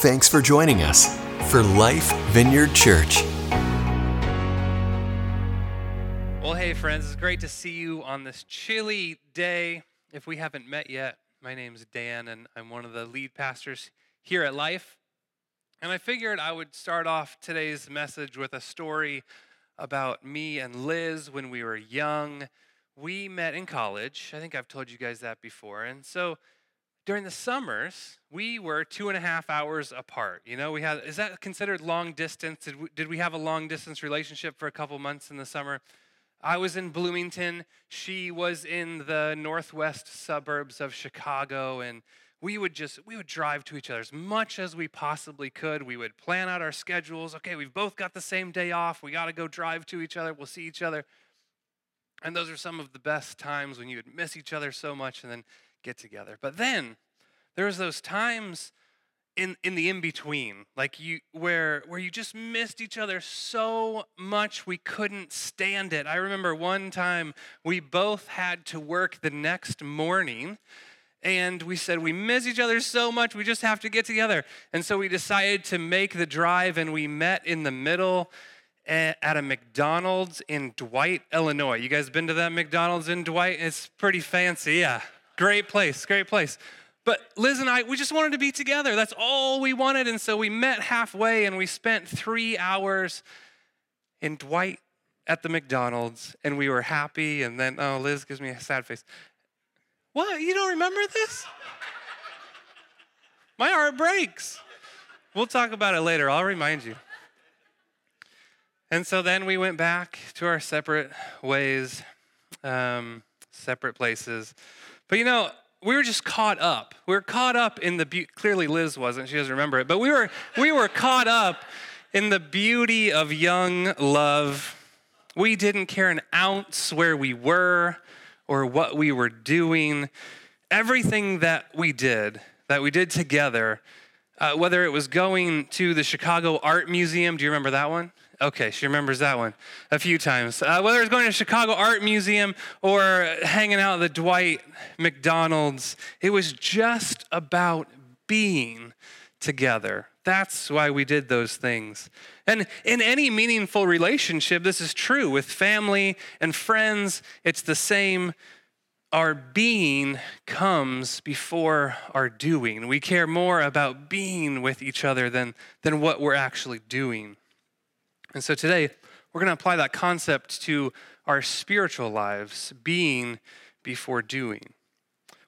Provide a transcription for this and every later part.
Thanks for joining us for Life Vineyard Church. Well, hey, friends, it's great to see you on this chilly day. If we haven't met yet, my name's Dan, and I'm one of the lead pastors here at Life. And I figured I would start off today's message with a story about me and Liz when we were young. We met in college. I think I've told you guys that before. And so during the summers, we were two and a half hours apart. You know, we had, is that considered long distance? Did we, did we have a long distance relationship for a couple months in the summer? I was in Bloomington. She was in the northwest suburbs of Chicago. And we would just, we would drive to each other as much as we possibly could. We would plan out our schedules. Okay, we've both got the same day off. We got to go drive to each other. We'll see each other. And those are some of the best times when you would miss each other so much and then get together. But then there was those times in in the in between like you where where you just missed each other so much we couldn't stand it. I remember one time we both had to work the next morning and we said we miss each other so much we just have to get together. And so we decided to make the drive and we met in the middle at a mcdonald's in dwight illinois. You guys been to that mcdonald's in dwight? It's pretty fancy yeah great place great place but Liz and I, we just wanted to be together. That's all we wanted. And so we met halfway and we spent three hours in Dwight at the McDonald's and we were happy. And then, oh, Liz gives me a sad face. What? You don't remember this? My heart breaks. We'll talk about it later. I'll remind you. And so then we went back to our separate ways, um, separate places. But you know, we were just caught up. We were caught up in the be- clearly Liz wasn't. She doesn't remember it, but we were we were caught up in the beauty of young love. We didn't care an ounce where we were or what we were doing. Everything that we did, that we did together, uh, whether it was going to the Chicago Art Museum. Do you remember that one? Okay, she remembers that one a few times. Uh, whether it's going to Chicago Art Museum or hanging out at the Dwight McDonald's, it was just about being together. That's why we did those things. And in any meaningful relationship, this is true. With family and friends, it's the same. Our being comes before our doing. We care more about being with each other than, than what we're actually doing. And so today, we're going to apply that concept to our spiritual lives, being before doing.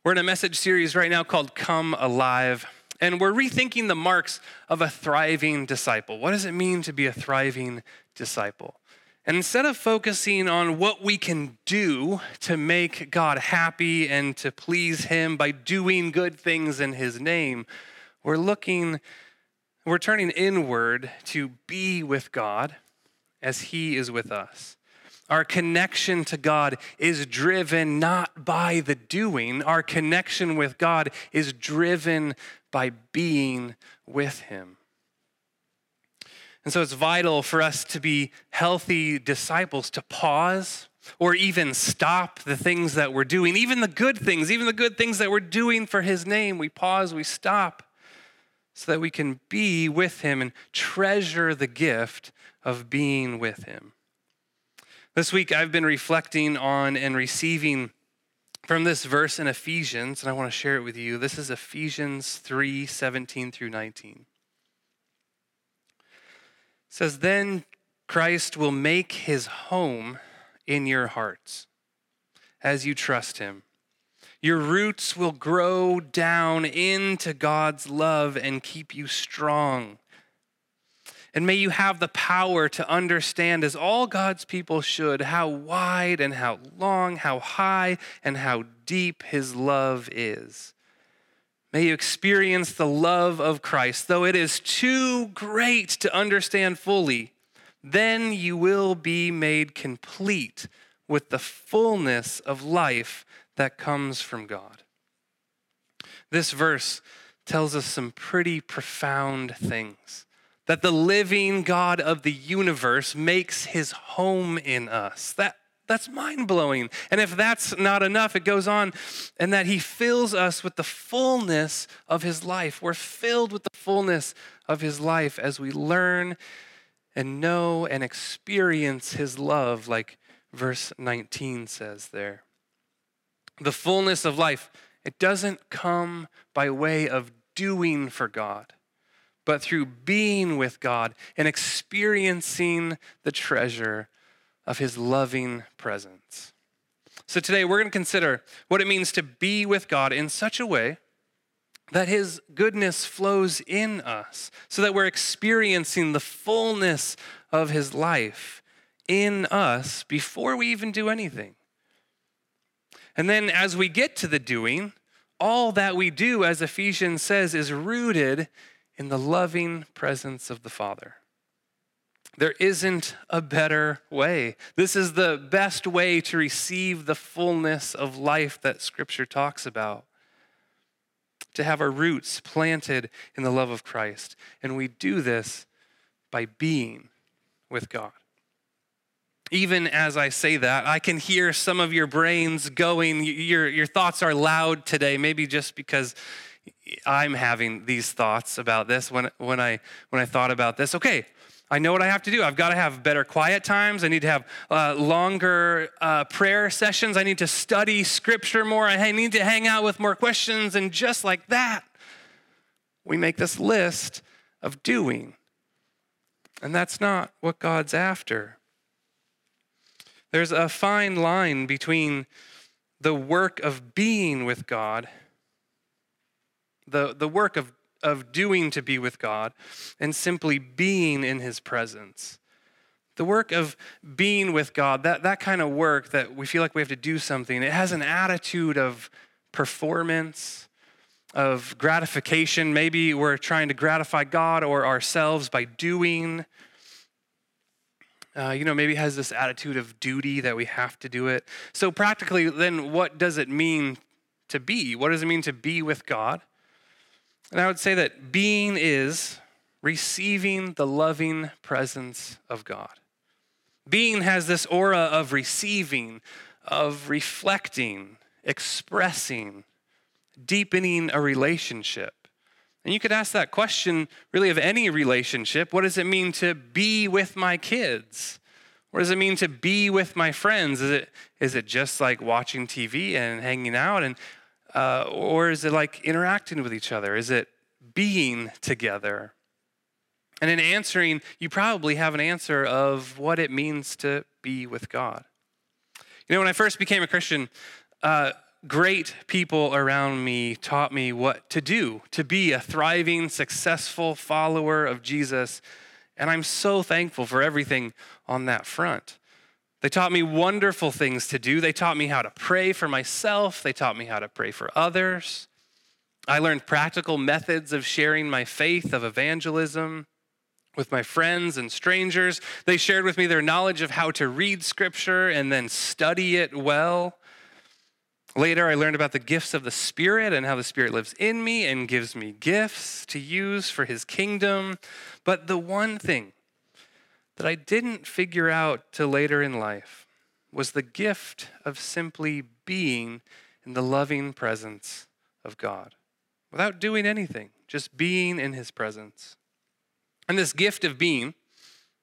We're in a message series right now called Come Alive, and we're rethinking the marks of a thriving disciple. What does it mean to be a thriving disciple? And instead of focusing on what we can do to make God happy and to please Him by doing good things in His name, we're looking we're turning inward to be with God as He is with us. Our connection to God is driven not by the doing, our connection with God is driven by being with Him. And so it's vital for us to be healthy disciples, to pause or even stop the things that we're doing, even the good things, even the good things that we're doing for His name. We pause, we stop, so that we can be with him and treasure the gift of being with him. This week, I've been reflecting on and receiving from this verse in Ephesians, and I want to share it with you. This is Ephesians 3 17 through 19. It says, Then Christ will make his home in your hearts as you trust him. Your roots will grow down into God's love and keep you strong. And may you have the power to understand, as all God's people should, how wide and how long, how high and how deep His love is. May you experience the love of Christ, though it is too great to understand fully. Then you will be made complete with the fullness of life that comes from God. This verse tells us some pretty profound things. That the living God of the universe makes his home in us. That, That's mind blowing. And if that's not enough, it goes on, and that He fills us with the fullness of His life. We're filled with the fullness of His life as we learn and know and experience His love, like verse 19 says there. The fullness of life, it doesn't come by way of doing for God, but through being with God and experiencing the treasure of his loving presence. So today we're going to consider what it means to be with God in such a way that his goodness flows in us, so that we're experiencing the fullness of his life in us before we even do anything. And then as we get to the doing, all that we do, as Ephesians says, is rooted in the loving presence of the Father. There isn't a better way. This is the best way to receive the fullness of life that Scripture talks about. To have our roots planted in the love of Christ. And we do this by being with God. Even as I say that, I can hear some of your brains going, your, your thoughts are loud today, maybe just because I'm having these thoughts about this when, when, I, when I thought about this. Okay, I know what I have to do. I've got to have better quiet times. I need to have uh, longer uh, prayer sessions. I need to study scripture more. I need to hang out with more questions. And just like that, we make this list of doing. And that's not what God's after. There's a fine line between the work of being with God, the, the work of, of doing to be with God, and simply being in His presence. The work of being with God, that, that kind of work that we feel like we have to do something, it has an attitude of performance, of gratification. Maybe we're trying to gratify God or ourselves by doing uh, you know, maybe has this attitude of duty that we have to do it. So, practically, then, what does it mean to be? What does it mean to be with God? And I would say that being is receiving the loving presence of God. Being has this aura of receiving, of reflecting, expressing, deepening a relationship. And you could ask that question really of any relationship. What does it mean to be with my kids? What does it mean to be with my friends? Is it, is it just like watching TV and hanging out? And, uh, or is it like interacting with each other? Is it being together? And in answering, you probably have an answer of what it means to be with God. You know, when I first became a Christian, uh, great people around me taught me what to do to be a thriving, successful follower of Jesus. And I'm so thankful for everything on that front. They taught me wonderful things to do. They taught me how to pray for myself, they taught me how to pray for others. I learned practical methods of sharing my faith, of evangelism with my friends and strangers. They shared with me their knowledge of how to read scripture and then study it well. Later, I learned about the gifts of the Spirit and how the Spirit lives in me and gives me gifts to use for His kingdom. But the one thing that I didn't figure out till later in life was the gift of simply being in the loving presence of God without doing anything, just being in His presence. And this gift of being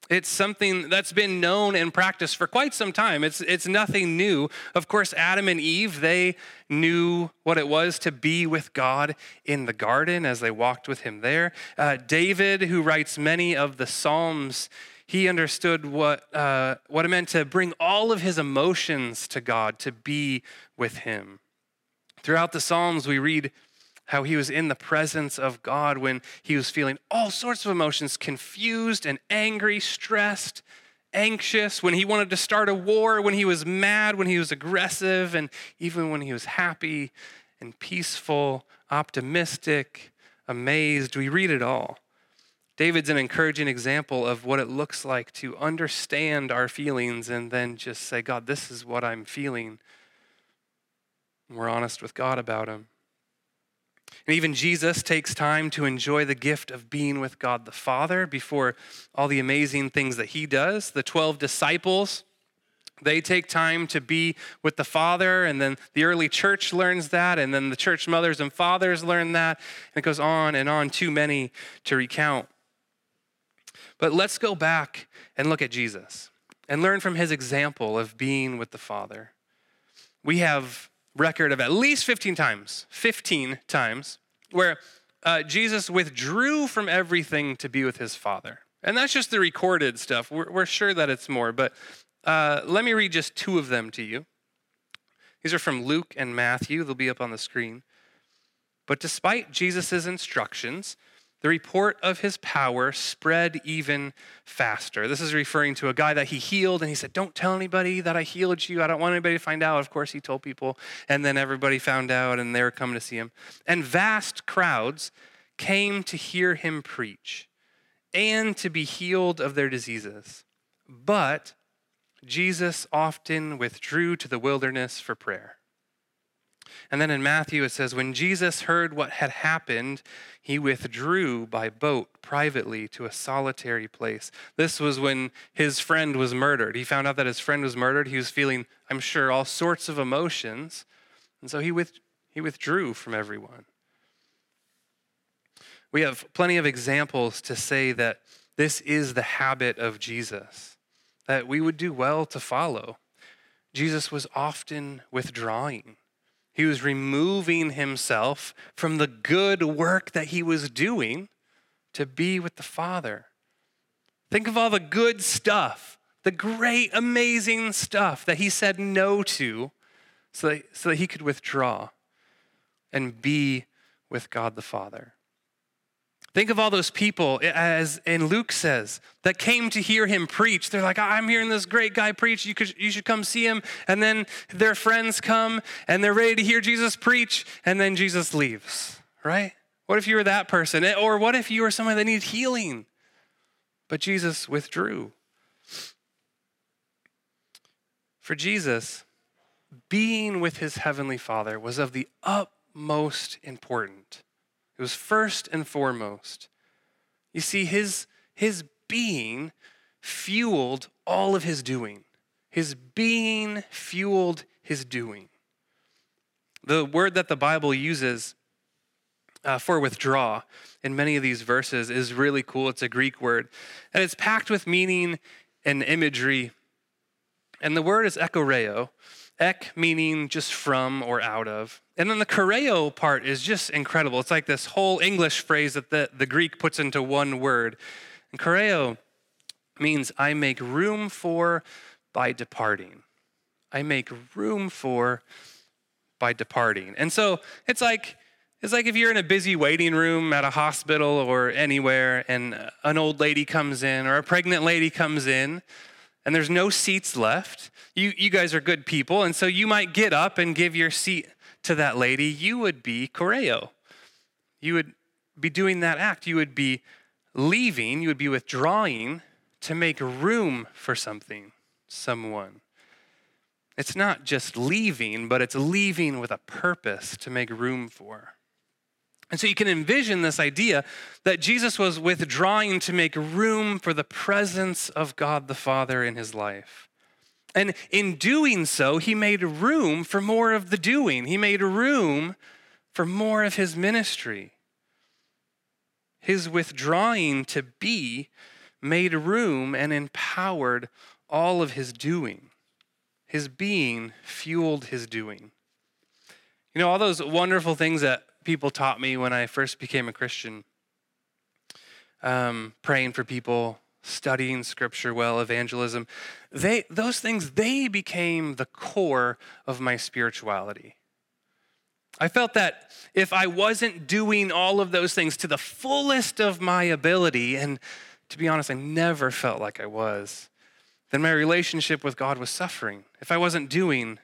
it's something that's been known and practiced for quite some time. It's, it's nothing new. Of course, Adam and Eve, they knew what it was to be with God in the garden as they walked with him there. Uh, David, who writes many of the Psalms, he understood what, uh, what it meant to bring all of his emotions to God, to be with him. Throughout the Psalms, we read how he was in the presence of God when he was feeling all sorts of emotions confused and angry, stressed, anxious, when he wanted to start a war, when he was mad, when he was aggressive, and even when he was happy and peaceful, optimistic, amazed. We read it all. David's an encouraging example of what it looks like to understand our feelings and then just say, God, this is what I'm feeling. we're honest with God about them. And even Jesus takes time to enjoy the gift of being with God the Father before all the amazing things that he does. The 12 disciples They take time to be with the Father, and then the early church learns that, and then the church mothers and fathers learn that, and it goes on and on, too many to recount. But let's go back and look at Jesus and learn from his example of being with the Father. We have record of at least 15 times, 15 times, where uh, Jesus withdrew from everything to be with his Father. And that's just the recorded stuff. We're, we're sure that it's more, but uh, let me read just two of them to you. These are from Luke and Matthew, they'll be up on the screen. But despite Jesus' instructions, the report of his power spread even faster. This is referring to a guy that he healed, and he said, Don't tell anybody that I healed you. I don't want anybody to find out. Of course, he told people, and then everybody found out, and they were coming to see him. And vast crowds came to hear him preach and to be healed of their diseases. But Jesus often withdrew to the wilderness for prayer. And then in Matthew, it says, When Jesus heard what had happened, he withdrew by boat privately to a solitary place. This was when his friend was murdered. He found out that his friend was murdered. He was feeling, I'm sure, all sorts of emotions. And so he, with, he withdrew from everyone. We have plenty of examples to say that this is the habit of Jesus, that we would do well to follow. Jesus was often withdrawing. He was removing himself from the good work that he was doing to be with the Father. Think of all the good stuff, the great, amazing stuff that he said no to so that, so that he could withdraw and be with God the Father. Think of all those people, as in Luke says, that came to hear him preach. They're like, I'm hearing this great guy preach. You, could, you should come see him. And then their friends come and they're ready to hear Jesus preach. And then Jesus leaves, right? What if you were that person? Eh, or what if you were someone that needed healing? But Jesus withdrew. For Jesus, being with his heavenly Father was of the utmost importance. It was first and foremost. You see, his, his being fueled all of his doing. His being fueled his doing. The word that the Bible uses uh, for withdraw in many of these verses is really cool. It's a Greek word, and it's packed with meaning and imagery. And the word is ekchoreo, ek meaning just from or out of. And then the choreo part is just incredible. It's like this whole English phrase that the, the Greek puts into one word. And choreo means I make room for by departing. I make room for by departing. And so it's like it's like if you're in a busy waiting room at a hospital or anywhere and an old lady comes in or a pregnant lady comes in and there's no seats left. You you guys are good people and so you might get up and give your seat to that lady, you would be choreo. You would be doing that act. You would be leaving, you would be withdrawing to make room for something, someone. It's not just leaving, but it's leaving with a purpose to make room for. And so you can envision this idea that Jesus was withdrawing to make room for the presence of God the Father in his life. And in doing so, he made room for more of the doing. He made room for more of his ministry. His withdrawing to be made room and empowered all of his doing. His being fueled his doing. You know, all those wonderful things that people taught me when I first became a Christian um, praying for people, studying scripture well, evangelism, they, those things, they became the core of my spirituality. I felt that if I wasn't doing all of those things to the fullest of my ability, and to be honest, I never felt like I was, then my relationship with God was suffering. If I wasn't doing,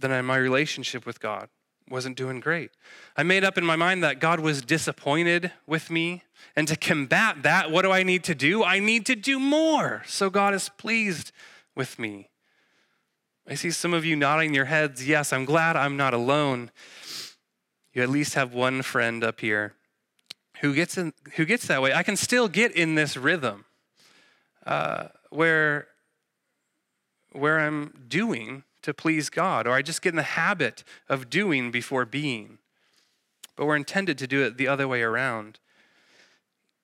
then my relationship with God wasn't doing great. I made up in my mind that God was disappointed with me. And to combat that, what do I need to do? I need to do more so God is pleased with me. I see some of you nodding your heads. Yes, I'm glad I'm not alone. You at least have one friend up here who gets, in, who gets that way. I can still get in this rhythm uh, where where I'm doing to please God, or I just get in the habit of doing before being. But we're intended to do it the other way around.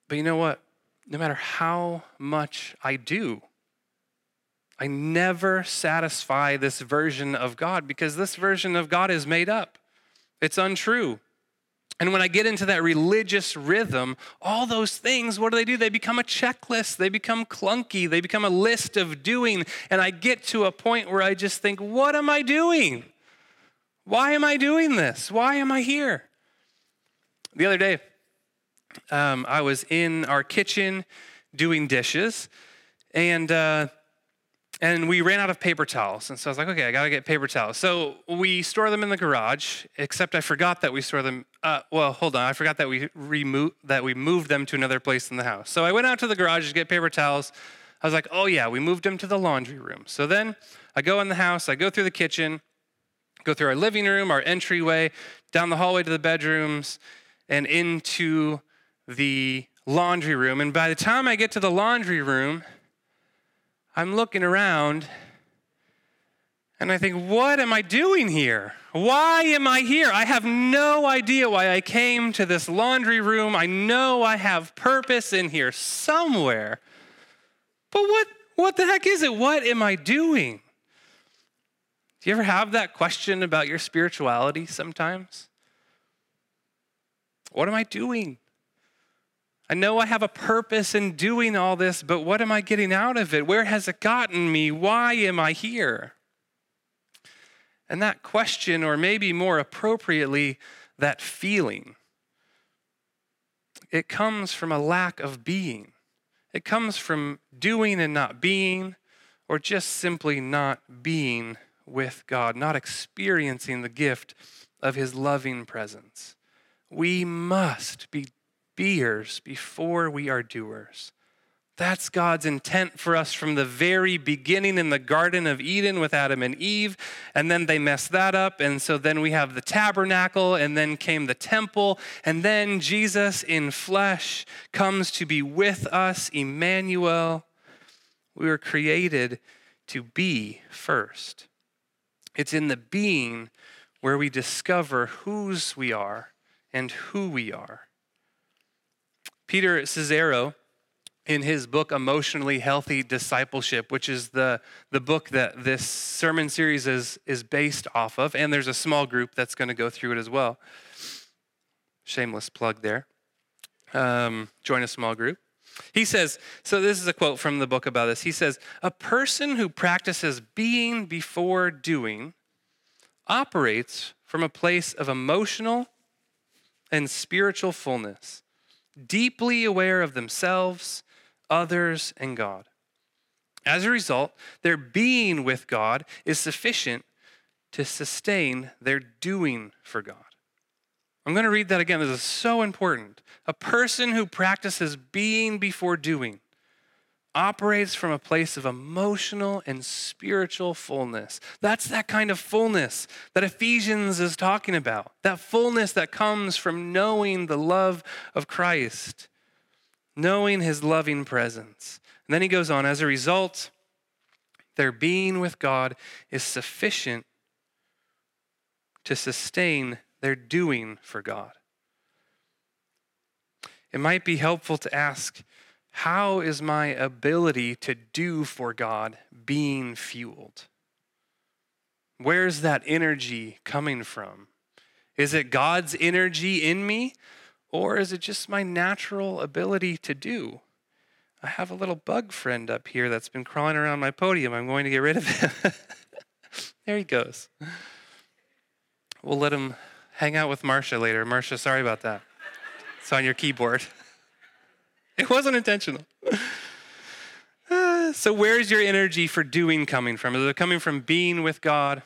But you know what? No matter how much I do, I never satisfy this version of God because this version of God is made up. It's untrue. And when I get into that religious rhythm, all those things, what do they do? They become a checklist. They become clunky. They become a list of doing. And I get to a point where I just think, what am I doing? Why am I doing this? Why am I here? The other day, um, I was in our kitchen doing dishes, and uh, and we ran out of paper towels. And so I was like, okay, I got to get paper towels. So we store them in the garage, except I forgot that we store them. Uh, well, hold on. I forgot that we removed that we moved them to another place in the house. So I went out to the garage to get paper towels. I was like, oh yeah, we moved them to the laundry room. So then I go in the house, I go through the kitchen, go through our living room, our entryway, down the hallway to the bedrooms, and into the laundry room. And by the time I get to the laundry room, I'm looking around and I think, what am I doing here? Why am I here? I have no idea why I came to this laundry room. I know I have purpose in here somewhere. But what, what the heck is it? What am I doing? Do you ever have that question about your spirituality sometimes? What am I doing? I know I have a purpose in doing all this, but what am I getting out of it? Where has it gotten me? Why am I here? And that question, or maybe more appropriately, that feeling, it comes from a lack of being. It comes from doing and not being, or just simply not being with God, not experiencing the gift of His loving presence. We must be beers before we are doers. That's God's intent for us from the very beginning in the Garden of Eden with Adam and Eve. And then they messed that up. And so then we have the tabernacle, and then came the temple. And then Jesus in flesh comes to be with us, Emmanuel. We were created to be first. It's in the being where we discover whose we are and who we are. Peter Scazzero, in his book emotionally healthy discipleship which is the, the book that this sermon series is, is based off of and there's a small group that's going to go through it as well. Shameless plug there. Um, join a small group. He says so this is a quote from the book about this. He says a person who practices being before doing operates from a place of emotional and spiritual fullness deeply aware of themselves, others, and God. As a result, their being with God is sufficient to sustain their doing for God. I'm going to read that again. This is so important. A person who practices being before doing operates from a place of emotional and spiritual fullness. That's that kind of fullness that Ephesians is talking about. That fullness that comes from knowing the love of Christ, knowing his loving presence. And then he goes on, as a result, their being with God is sufficient to sustain their doing for God. It might be helpful to ask how is my ability to do for God being fueled? Where's that energy coming from? Is it God's energy in me, or is it just my natural ability to do? I have a little bug friend up here that's been crawling around my podium. I'm going to get rid of him. there he goes. We'll let him hang out with Marcia later. Marcia, sorry about that. It's on your keyboard. It wasn't intentional. So, where's your energy for doing coming from? Is it coming from being with God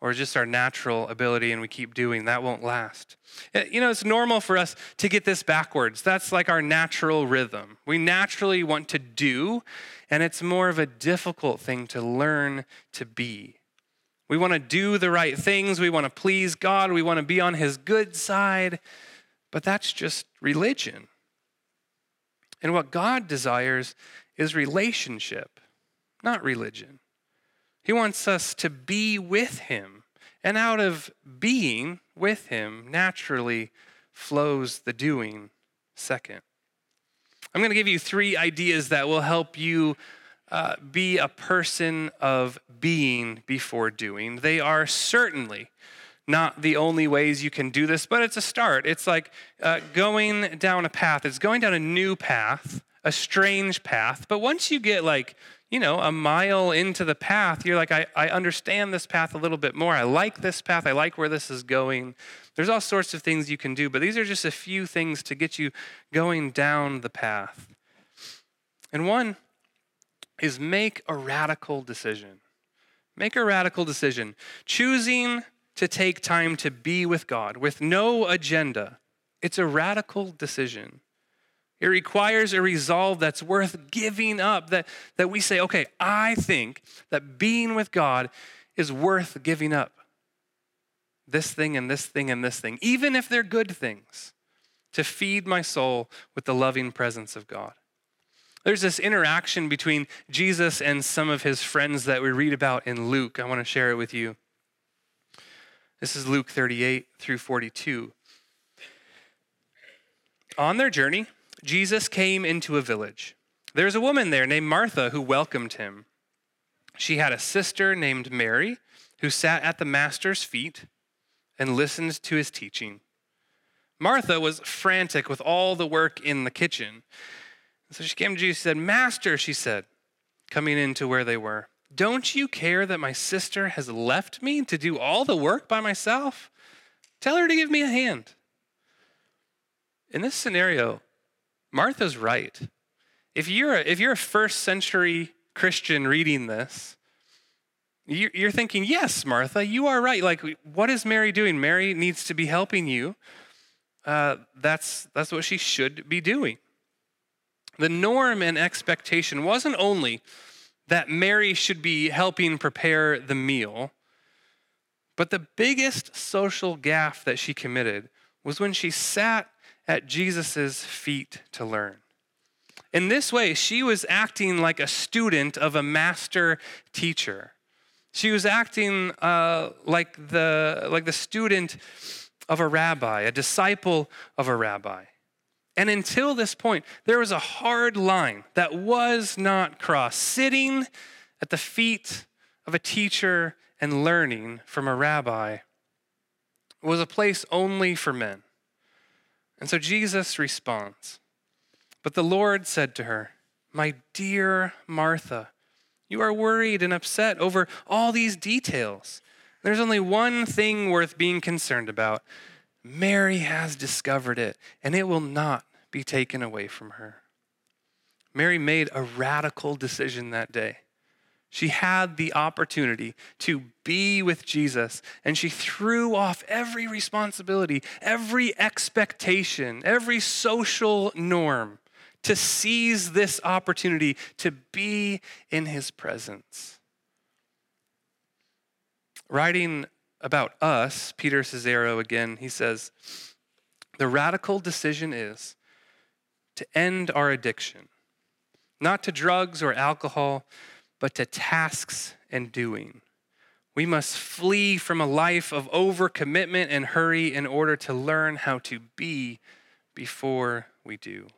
or just our natural ability and we keep doing? That won't last. Uh, you know, it's normal for us to get this backwards. That's like our natural rhythm. We naturally want to do, and it's more of a difficult thing to learn to be. We want to do the right things, we want to please God, we want to be on His good side, but that's just religion. And what God desires is relationship, not religion. He wants us to be with Him. And out of being with Him, naturally flows the doing second. I'm going to give you three ideas that will help you uh, be a person of being before doing. They are certainly not the only ways you can do this, but it's a start. It's like uh, going down a path, it's going down a new path, a strange path. But once you get like, you know, a mile into the path, you're like, I, I understand this path a little bit more. I like this path. I like where this is going. There's all sorts of things you can do, but these are just a few things to get you going down the path. And one is make a radical decision. Make a radical decision. Choosing to take time to be with God with no agenda. It's a radical decision. It requires a resolve that's worth giving up, that, that we say, okay, I think that being with God is worth giving up. This thing and this thing and this thing, even if they're good things, to feed my soul with the loving presence of God. There's this interaction between Jesus and some of his friends that we read about in Luke. I want to share it with you. This is Luke 38 through 42. On their journey, Jesus came into a village. There was a woman there named Martha who welcomed him. She had a sister named Mary who sat at the master's feet and listened to his teaching. Martha was frantic with all the work in the kitchen. So she came to Jesus and said, Master, she said, coming into where they were. Don't you care that my sister has left me to do all the work by myself? Tell her to give me a hand. In this scenario, Martha's right. If you're a, if you're a first century Christian reading this, you're thinking, yes, Martha, you are right. Like, what is Mary doing? Mary needs to be helping you. Uh, that's, that's what she should be doing. The norm and expectation wasn't only that Mary should be helping prepare the meal. But the biggest social gaffe that she committed was when she sat at Jesus' feet to learn. In this way, she was acting like a student of a master teacher. She was acting uh, like, the, like the student of a rabbi, a disciple of a rabbi. And until this point, there was a hard line that was not crossed. Sitting at the feet of a teacher and learning from a rabbi was a place only for men. And so Jesus responds. But the Lord said to her, My dear Martha, you are worried and upset over all these details. There's only one thing worth being concerned about. Mary has discovered it, and it will not be taken away from her. Mary made a radical decision that day. She had the opportunity to be with Jesus, and she threw off every responsibility, every expectation, every social norm to seize this opportunity to be in his presence. Writing about us, Peter Scazzero again, he says, the radical decision is to end our addiction, not to drugs or alcohol, but to tasks and doing. We must flee from a life of overcommitment and hurry in order to learn how to be before we do.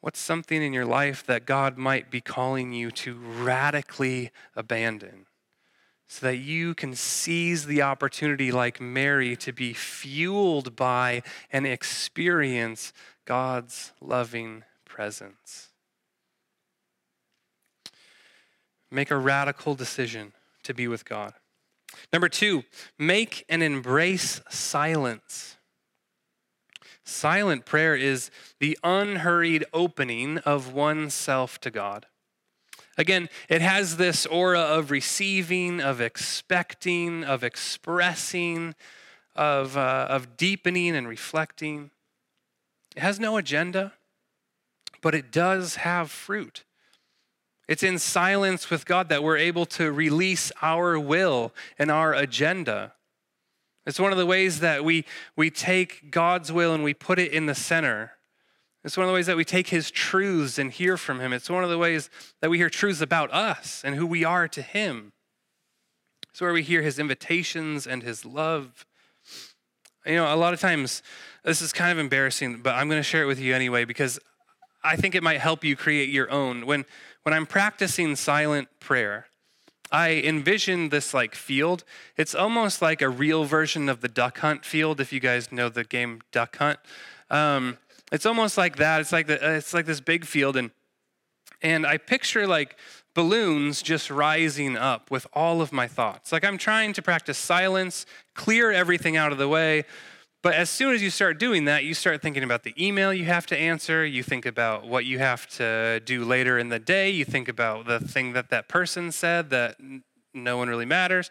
What's something in your life that God might be calling you to radically abandon? So that you can seize the opportunity, like Mary, to be fueled by and experience God's loving presence. Make a radical decision to be with God. Number two, make and embrace silence. Silent prayer is the unhurried opening of oneself to God. Again, it has this aura of receiving, of expecting, of expressing, of, uh, of deepening and reflecting. It has no agenda, but it does have fruit. It's in silence with God that we're able to release our will and our agenda. It's one of the ways that we, we take God's will and we put it in the center It's one of the ways that we take his truths and hear from him. It's one of the ways that we hear truths about us and who we are to him. It's where we hear his invitations and his love. You know, a lot of times, this is kind of embarrassing, but I'm going to share it with you anyway because I think it might help you create your own. When, when I'm practicing silent prayer, I envision this like field. It's almost like a real version of the duck hunt field, if you guys know the game Duck Hunt. Um, it's almost like that. It's like the, uh, it's like this big field, and and I picture like balloons just rising up with all of my thoughts. Like I'm trying to practice silence, clear everything out of the way. But as soon as you start doing that, you start thinking about the email you have to answer. You think about what you have to do later in the day. You think about the thing that that person said that no one really matters.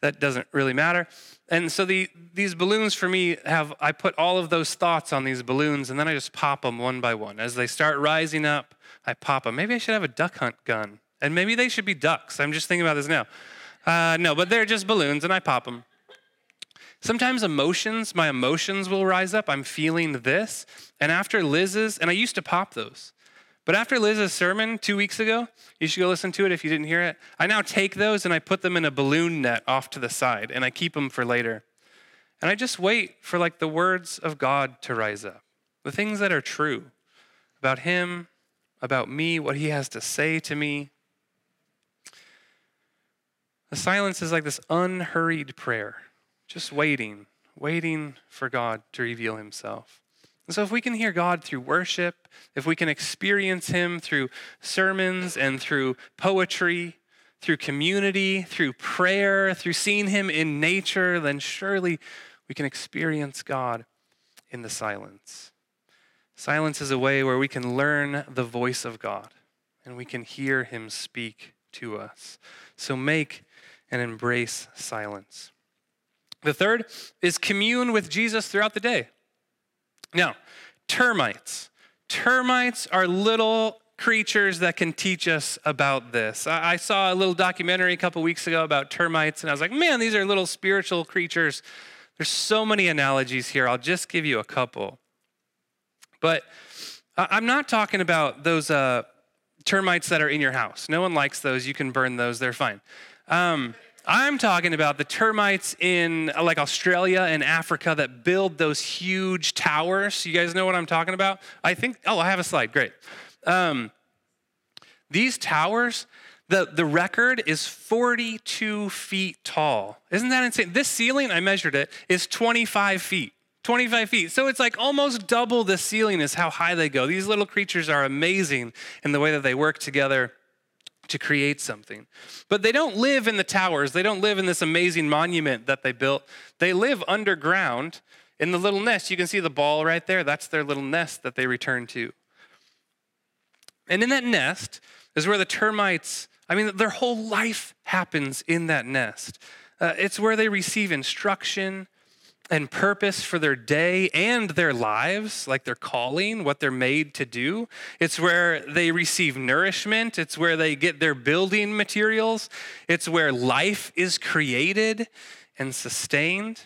That doesn't really matter. And so the, these balloons for me have, I put all of those thoughts on these balloons and then I just pop them one by one. As they start rising up, I pop them. Maybe I should have a duck hunt gun. And maybe they should be ducks. I'm just thinking about this now. Uh, no, but they're just balloons and I pop them. Sometimes emotions, my emotions will rise up. I'm feeling this. And after Liz's, and I used to pop those, but after Liz's sermon two weeks ago, you should go listen to it if you didn't hear it. I now take those and I put them in a balloon net off to the side and I keep them for later. And I just wait for like the words of God to rise up, the things that are true about Him, about me, what He has to say to me. The silence is like this unhurried prayer just waiting, waiting for God to reveal himself. And so, if we can hear God through worship, if we can experience Him through sermons and through poetry, through community, through prayer, through seeing Him in nature, then surely we can experience God in the silence. Silence is a way where we can learn the voice of God and we can hear Him speak to us. So, make and embrace silence. The third is commune with Jesus throughout the day. Now, termites. Termites are little creatures that can teach us about this. I, saw a little documentary a couple weeks ago about termites, and I was like, man, these are little spiritual creatures. There's so many analogies here. I'll just give you a couple. But I'm not talking about those uh, termites that are in your house. No one likes those. You can burn those, they're fine. Um, I'm talking about the termites in uh, like Australia and Africa that build those huge towers. You guys know what I'm talking about? I think, oh, I have a slide. Great. Um, these towers, the, the record is 42 feet tall. Isn't that insane? This ceiling, I measured it, is 25 feet. 25 feet. So it's like almost double the ceiling is how high they go. These little creatures are amazing in the way that they work together to create something. But they don't live in the towers, they don't live in this amazing monument that they built. They live underground in the little nest. You can see the ball right there. That's their little nest that they return to. And in that nest is where the termites, I mean, their whole life happens in that nest. Uh, it's where they receive instruction, and purpose for their day and their lives, like their calling, what they're made to do. It's where they receive nourishment, it's where they get their building materials, it's where life is created and sustained.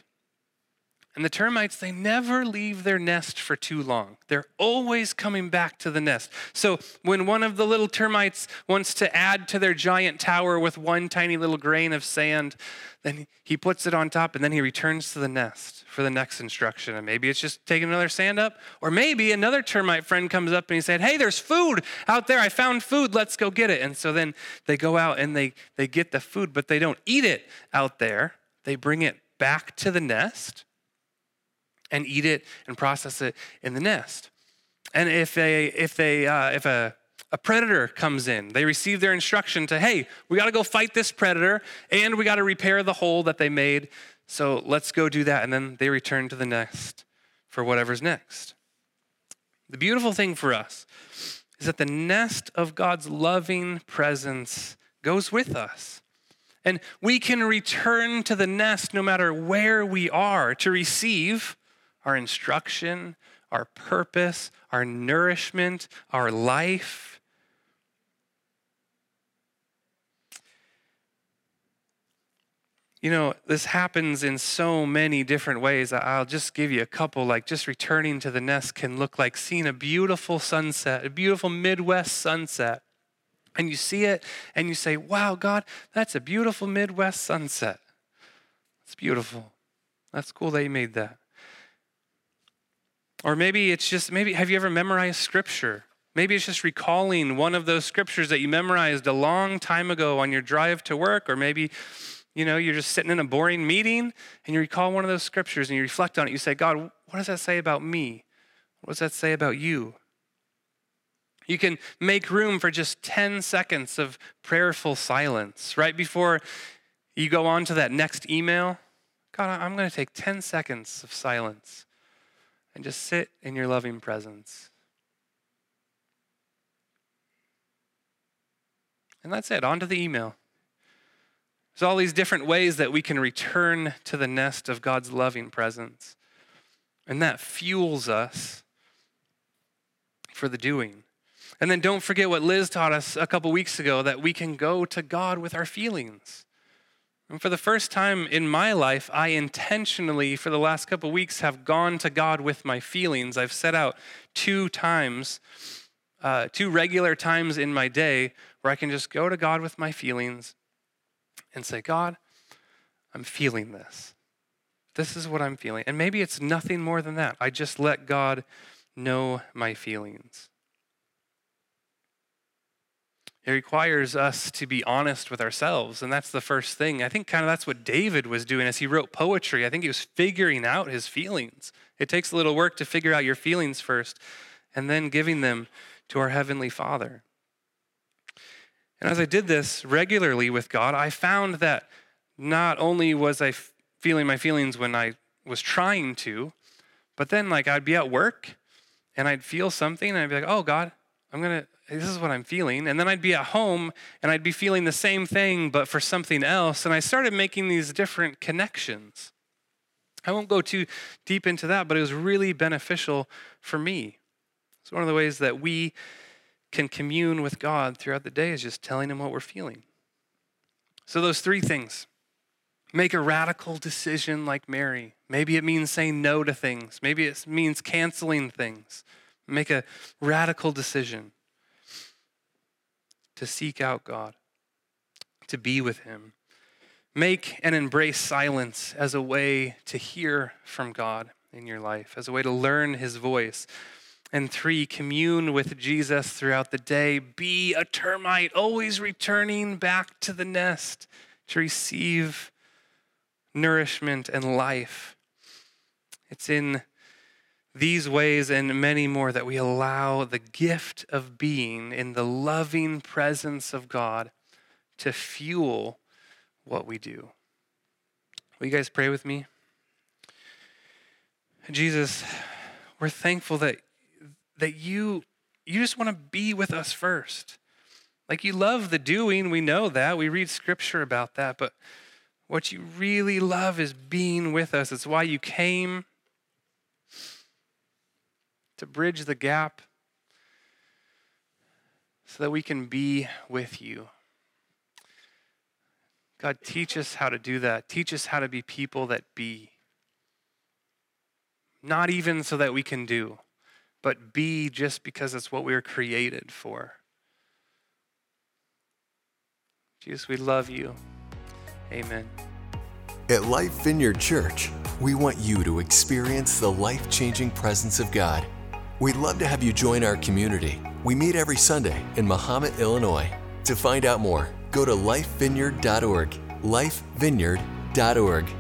And the termites, they never leave their nest for too long. They're always coming back to the nest. So when one of the little termites wants to add to their giant tower with one tiny little grain of sand, then he puts it on top and then he returns to the nest for the next instruction. And maybe it's just taking another sand up. Or maybe another termite friend comes up and he said, Hey, there's food out there. I found food. Let's go get it. And so then they go out and they, they get the food, but they don't eat it out there. They bring it back to the nest and eat it and process it in the nest. And if they, if they, uh, if a, a predator comes in, they receive their instruction to, hey, we got to go fight this predator and we got to repair the hole that they made. So let's go do that. And then they return to the nest for whatever's next. The beautiful thing for us is that the nest of God's loving presence goes with us. And we can return to the nest no matter where we are to receive our instruction, our purpose, our nourishment, our life. you know, this happens in so many different ways. I'll just give you a couple. Like, just returning to the nest can look like seeing a beautiful sunset, a beautiful Midwest sunset. And you see it and you say, Wow, God, that's a beautiful Midwest sunset. It's beautiful. That's cool that you made that. Or maybe it's just, maybe, have you ever memorized scripture? Maybe it's just recalling one of those scriptures that you memorized a long time ago on your drive to work, or maybe you know, you're just sitting in a boring meeting and you recall one of those scriptures and you reflect on it. You say, God, what does that say about me? What does that say about you? You can make room for just 10 seconds of prayerful silence right before you go on to that next email. God, I'm going to take 10 seconds of silence and just sit in your loving presence. And that's it, on to the email. There's all these different ways that we can return to the nest of God's loving presence. And that fuels us for the doing. And then don't forget what Liz taught us a couple weeks ago that we can go to God with our feelings. And for the first time in my life, I intentionally, for the last couple weeks, have gone to God with my feelings. I've set out two times, uh, two regular times in my day where I can just go to God with my feelings and say, God, I'm feeling this. This is what I'm feeling. And maybe it's nothing more than that. I just let God know my feelings. It requires us to be honest with ourselves. And that's the first thing. I think kind of that's what David was doing as he wrote poetry. I think he was figuring out his feelings. It takes a little work to figure out your feelings first and then giving them to our Heavenly Father. And as I did this regularly with God, I found that not only was I feeling my feelings when I was trying to, but then like I'd be at work and I'd feel something and I'd be like, oh God, I'm gonna, this is what I'm feeling. And then I'd be at home and I'd be feeling the same thing, but for something else. And I started making these different connections. I won't go too deep into that, but it was really beneficial for me. It's one of the ways that we can commune with God throughout the day is just telling Him what we're feeling. So, those three things make a radical decision like Mary. Maybe it means saying no to things, maybe it means canceling things. Make a radical decision to seek out God, to be with Him. Make and embrace silence as a way to hear from God in your life, as a way to learn His voice. And three, commune with Jesus throughout the day. Be a termite, always returning back to the nest to receive nourishment and life. It's in these ways and many more that we allow the gift of being in the loving presence of God to fuel what we do. Will you guys pray with me? Jesus, we're thankful that that you you just want to be with us first. Like you love the doing, we know that. We read scripture about that, but what you really love is being with us. It's why you came to bridge the gap so that we can be with you. God, teach us how to do that. Teach us how to be people that be. Not even so that we can do but be just because it's what we were created for. Jesus, we love you. Amen. At Life Vineyard Church, we want you to experience the life changing presence of God. We'd love to have you join our community. We meet every Sunday in Mahomet, Illinois. To find out more, go to lifevineyard.org. Lifevineyard.org.